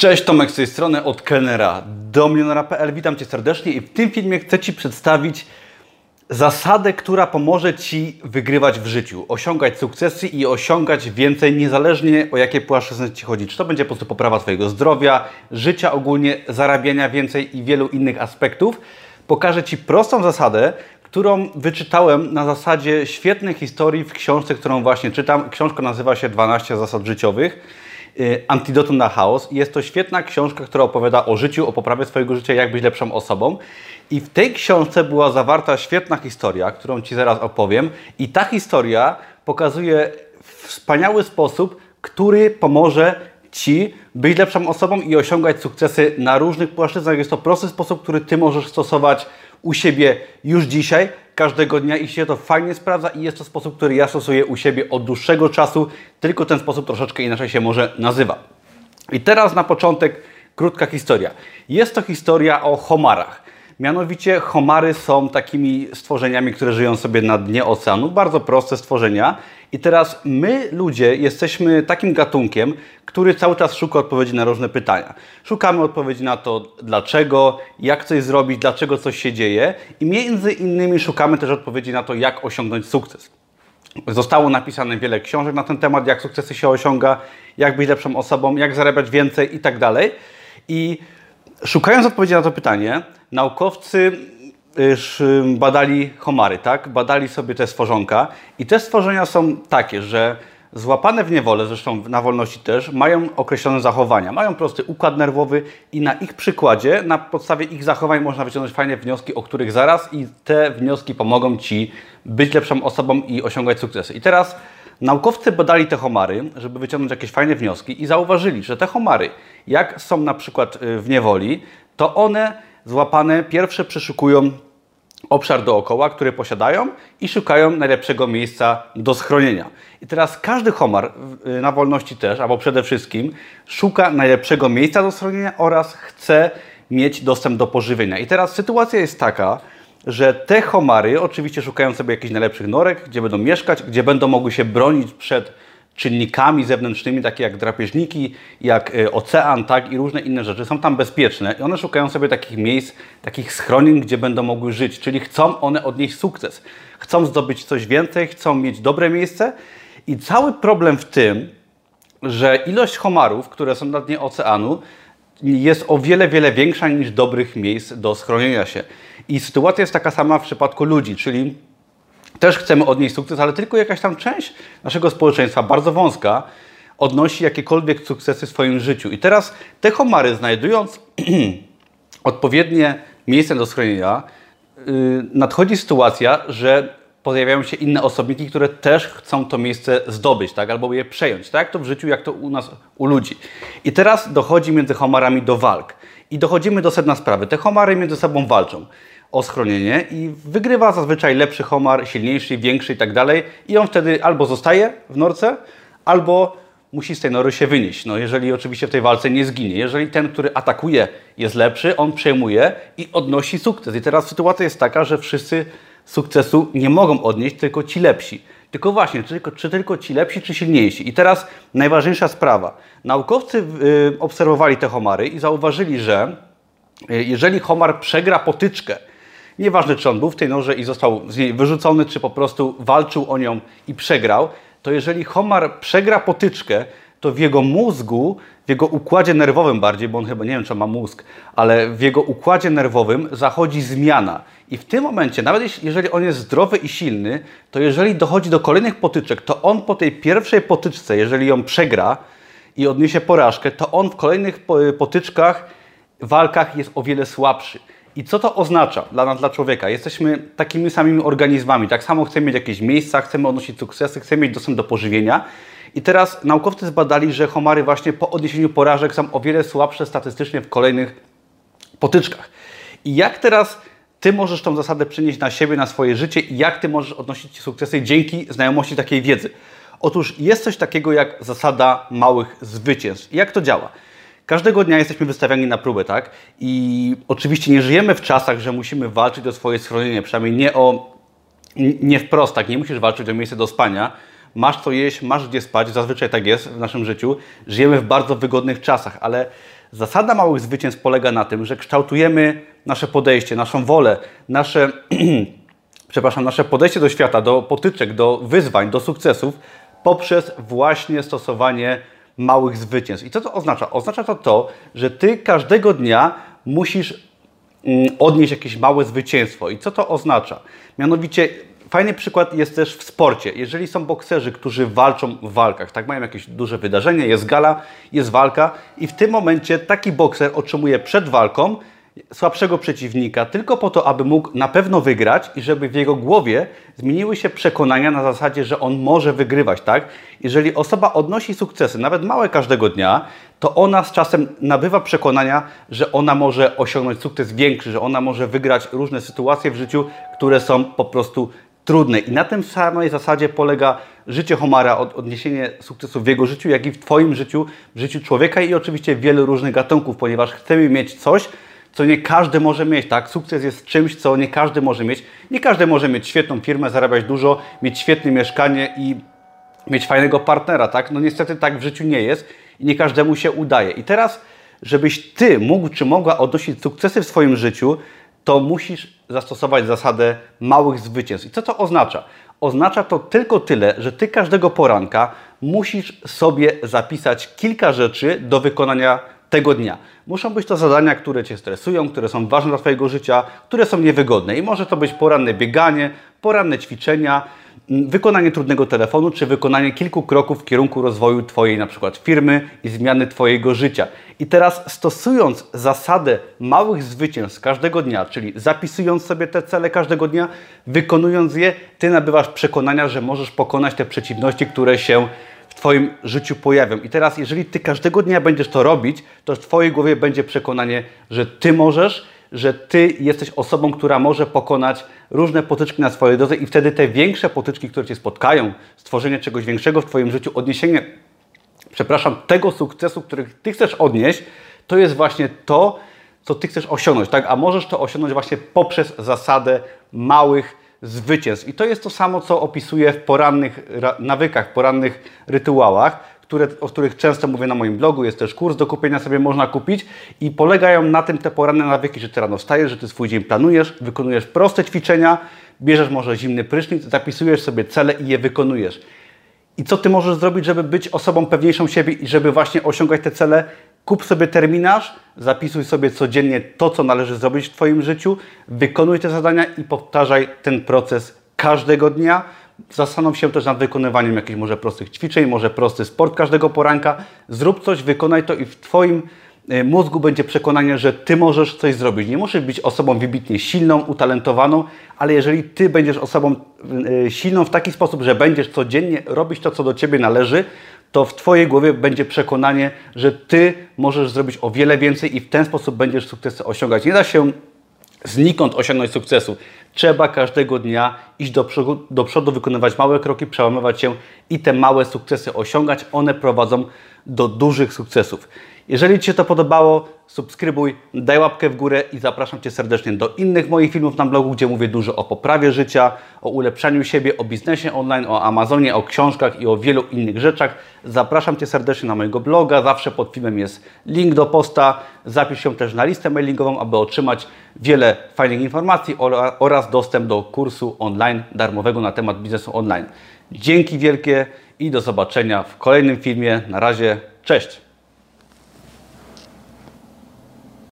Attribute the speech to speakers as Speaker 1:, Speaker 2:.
Speaker 1: Cześć, Tomek z tej strony od kelnera do milionera.pl. Witam Cię serdecznie i w tym filmie chcę Ci przedstawić zasadę, która pomoże Ci wygrywać w życiu, osiągać sukcesy i osiągać więcej, niezależnie o jakie płaszczyzny Ci chodzi. Czy to będzie po prostu poprawa Twojego zdrowia, życia ogólnie, zarabiania więcej i wielu innych aspektów. Pokażę Ci prostą zasadę, którą wyczytałem na zasadzie świetnej historii w książce, którą właśnie czytam. Książka nazywa się 12 zasad życiowych. Y, Antidotum na chaos. Jest to świetna książka, która opowiada o życiu, o poprawie swojego życia, jak być lepszą osobą. I w tej książce była zawarta świetna historia, którą Ci zaraz opowiem. I ta historia pokazuje w wspaniały sposób, który pomoże Ci być lepszą osobą i osiągać sukcesy na różnych płaszczyznach. Jest to prosty sposób, który Ty możesz stosować u siebie już dzisiaj, każdego dnia i się to fajnie sprawdza i jest to sposób, który ja stosuję u siebie od dłuższego czasu, tylko ten sposób troszeczkę inaczej się może nazywa. I teraz na początek krótka historia. Jest to historia o homarach. Mianowicie homary są takimi stworzeniami, które żyją sobie na dnie oceanu. Bardzo proste stworzenia. I teraz my, ludzie, jesteśmy takim gatunkiem, który cały czas szuka odpowiedzi na różne pytania. Szukamy odpowiedzi na to, dlaczego, jak coś zrobić, dlaczego coś się dzieje i między innymi szukamy też odpowiedzi na to, jak osiągnąć sukces. Zostało napisane wiele książek na ten temat, jak sukcesy się osiąga, jak być lepszą osobą, jak zarabiać więcej i tak dalej. I szukając odpowiedzi na to pytanie, naukowcy badali homary, tak? Badali sobie te stworzonka i te stworzenia są takie, że złapane w niewolę, zresztą na wolności też, mają określone zachowania. Mają prosty układ nerwowy i na ich przykładzie, na podstawie ich zachowań można wyciągnąć fajne wnioski, o których zaraz i te wnioski pomogą Ci być lepszą osobą i osiągać sukcesy. I teraz naukowcy badali te homary, żeby wyciągnąć jakieś fajne wnioski i zauważyli, że te homary, jak są na przykład y, w niewoli, to one złapane pierwsze przeszukują obszar dookoła, który posiadają i szukają najlepszego miejsca do schronienia. I teraz każdy homar y, na wolności też, albo przede wszystkim, szuka najlepszego miejsca do schronienia oraz chce mieć dostęp do pożywienia. I teraz sytuacja jest taka, że te homary oczywiście szukają sobie jakichś najlepszych norek, gdzie będą mieszkać, gdzie będą mogły się bronić przed czynnikami zewnętrznymi, takie jak drapieżniki, jak y, ocean, tak i różne inne rzeczy, są tam bezpieczne. I one szukają sobie takich miejsc, takich schronień, gdzie będą mogły żyć, czyli chcą one odnieść sukces. Chcą zdobyć coś więcej, chcą mieć dobre miejsce. I cały problem w tym, że ilość homarów, które są na dnie oceanu, jest o wiele, wiele większa niż dobrych miejsc do schronienia się. I sytuacja jest taka sama w przypadku ludzi, czyli też chcemy odnieść sukces, ale tylko jakaś tam część naszego społeczeństwa, bardzo wąska, odnosi jakiekolwiek sukcesy w swoim życiu. I teraz te homary, znajdując odpowiednie miejsce do schronienia, yy, nadchodzi sytuacja, że pojawiają się inne osobniki, które też chcą to miejsce zdobyć, tak, albo je przejąć, tak, to w życiu, jak to u nas, u ludzi. I teraz dochodzi między homarami do walk. I dochodzimy do sedna sprawy. Te homary między sobą walczą o schronienie i wygrywa zazwyczaj lepszy homar, silniejszy, większy i tak dalej. I on wtedy albo zostaje w norce, albo musi z tej nory się wynieść. No jeżeli oczywiście w tej walce nie zginie. Jeżeli ten, który atakuje jest lepszy, on przejmuje i odnosi sukces. I teraz sytuacja jest taka, że wszyscy sukcesu nie mogą odnieść, tylko ci lepsi. Tylko właśnie, czy tylko, czy tylko ci lepsi, czy silniejsi. I teraz najważniejsza sprawa. Naukowcy y, obserwowali te homary i zauważyli, że y, jeżeli homar przegra potyczkę, Nieważne, czy on był w tej norze i został z niej wyrzucony, czy po prostu walczył o nią i przegrał, to jeżeli homar przegra potyczkę, to w jego mózgu, w jego układzie nerwowym bardziej, bo on chyba nie wiem, czy ma mózg, ale w jego układzie nerwowym zachodzi zmiana. I w tym momencie, nawet jeżeli on jest zdrowy i silny, to jeżeli dochodzi do kolejnych potyczek, to on po tej pierwszej potyczce, jeżeli ją przegra i odniesie porażkę, to on w kolejnych potyczkach, walkach jest o wiele słabszy. I co to oznacza dla nas, dla człowieka? Jesteśmy takimi samymi organizmami. Tak samo chcemy mieć jakieś miejsca, chcemy odnosić sukcesy, chcemy mieć dostęp do pożywienia. I teraz naukowcy zbadali, że homary właśnie po odniesieniu porażek są o wiele słabsze statystycznie w kolejnych potyczkach. I jak teraz Ty możesz tą zasadę przenieść na siebie, na swoje życie i jak Ty możesz odnosić sukcesy dzięki znajomości takiej wiedzy? Otóż jest coś takiego jak zasada małych zwycięstw. Jak to działa? Każdego dnia jesteśmy wystawiani na próbę, tak? I oczywiście nie żyjemy w czasach, że musimy walczyć o swoje schronienie, przynajmniej nie o nie wprost, tak? Nie musisz walczyć o miejsce do spania. Masz co jeść, masz gdzie spać, zazwyczaj tak jest w naszym życiu. Żyjemy w bardzo wygodnych czasach, ale Zasada małych zwycięstw polega na tym, że kształtujemy nasze podejście, naszą wolę, nasze, przepraszam, nasze podejście do świata, do potyczek, do wyzwań, do sukcesów poprzez właśnie stosowanie małych zwycięstw. I co to oznacza? Oznacza to to, że Ty każdego dnia musisz mm, odnieść jakieś małe zwycięstwo. I co to oznacza? Mianowicie Fajny przykład jest też w sporcie. Jeżeli są bokserzy, którzy walczą w walkach, tak mają jakieś duże wydarzenie, jest gala, jest walka i w tym momencie taki bokser otrzymuje przed walką słabszego przeciwnika tylko po to, aby mógł na pewno wygrać i żeby w jego głowie zmieniły się przekonania na zasadzie, że on może wygrywać, tak? Jeżeli osoba odnosi sukcesy, nawet małe każdego dnia, to ona z czasem nabywa przekonania, że ona może osiągnąć sukces większy, że ona może wygrać różne sytuacje w życiu, które są po prostu trudne. I na tym samej zasadzie polega życie Homara, od, odniesienie sukcesu w jego życiu, jak i w Twoim życiu, w życiu człowieka i oczywiście wielu różnych gatunków, ponieważ chcemy mieć coś, co nie każdy może mieć, tak? Sukces jest czymś, co nie każdy może mieć. Nie każdy może mieć świetną firmę, zarabiać dużo, mieć świetne mieszkanie i mieć fajnego partnera, tak? No niestety tak w życiu nie jest i nie każdemu się udaje. I teraz, żebyś Ty mógł czy mogła odnosić sukcesy w swoim życiu, to musisz zastosować zasadę małych zwycięstw. I co to oznacza? Oznacza to tylko tyle, że Ty każdego poranka musisz sobie zapisać kilka rzeczy do wykonania tego dnia. Muszą być to zadania, które Cię stresują, które są ważne dla Twojego życia, które są niewygodne. I może to być poranne bieganie, poranne ćwiczenia, wykonanie trudnego telefonu, czy wykonanie kilku kroków w kierunku rozwoju Twojej na przykład firmy i zmiany Twojego życia. I teraz stosując zasadę małych zwycięstw każdego dnia, czyli zapisując sobie te cele każdego dnia, wykonując je, Ty nabywasz przekonania, że możesz pokonać te przeciwności, które się w Twoim życiu pojawią. I teraz, jeżeli Ty każdego dnia będziesz to robić, to w Twojej głowie będzie przekonanie, że Ty możesz, że Ty jesteś osobą, która może pokonać różne potyczki na swojej drodze i wtedy te większe potyczki, które Cię spotkają, stworzenie czegoś większego w Twoim życiu, odniesienie, przepraszam, tego sukcesu, który Ty chcesz odnieść, to jest właśnie to, co Ty chcesz osiągnąć, tak? A możesz to osiągnąć właśnie poprzez zasadę małych zwycięstw. I to jest to samo, co opisuję w porannych nawykach, porannych rytuałach, które, o których często mówię na moim blogu. Jest też kurs do kupienia sobie można kupić i polegają na tym te poranne nawyki, że Ty rano wstajesz, że Ty swój dzień planujesz, wykonujesz proste ćwiczenia, bierzesz może zimny prysznic, zapisujesz sobie cele i je wykonujesz. I co Ty możesz zrobić, żeby być osobą pewniejszą siebie i żeby właśnie osiągać te cele? Kup sobie terminarz, zapisuj sobie codziennie to, co należy zrobić w Twoim życiu, wykonuj te zadania i powtarzaj ten proces każdego dnia. Zastanów się też nad wykonywaniem jakichś może prostych ćwiczeń, może prosty sport każdego poranka. Zrób coś, wykonaj to i w Twoim e, mózgu będzie przekonanie, że Ty możesz coś zrobić. Nie musisz być osobą wybitnie silną, utalentowaną, ale jeżeli Ty będziesz osobą e, silną w taki sposób, że będziesz codziennie robić to, co do Ciebie należy, to w Twojej głowie będzie przekonanie, że Ty możesz zrobić o wiele więcej i w ten sposób będziesz sukcesy osiągać. Nie da się znikąd osiągnąć sukcesu. Trzeba każdego dnia iść do przodu, do przodu, wykonywać małe kroki, przełamywać się i te małe sukcesy osiągać. One prowadzą do dużych sukcesów. Jeżeli Ci się to podobało, subskrybuj, daj łapkę w górę i zapraszam Cię serdecznie do innych moich filmów na blogu, gdzie mówię dużo o poprawie życia, o ulepszaniu siebie, o biznesie online, o Amazonie, o książkach i o wielu innych rzeczach. Zapraszam Cię serdecznie na mojego bloga, zawsze pod filmem jest link do posta. Zapisz się też na listę mailingową, aby otrzymać wiele fajnych informacji oraz dostęp do kursu online darmowego na temat biznesu online. Dzięki wielkie i do zobaczenia w kolejnym filmie. Na razie, cześć!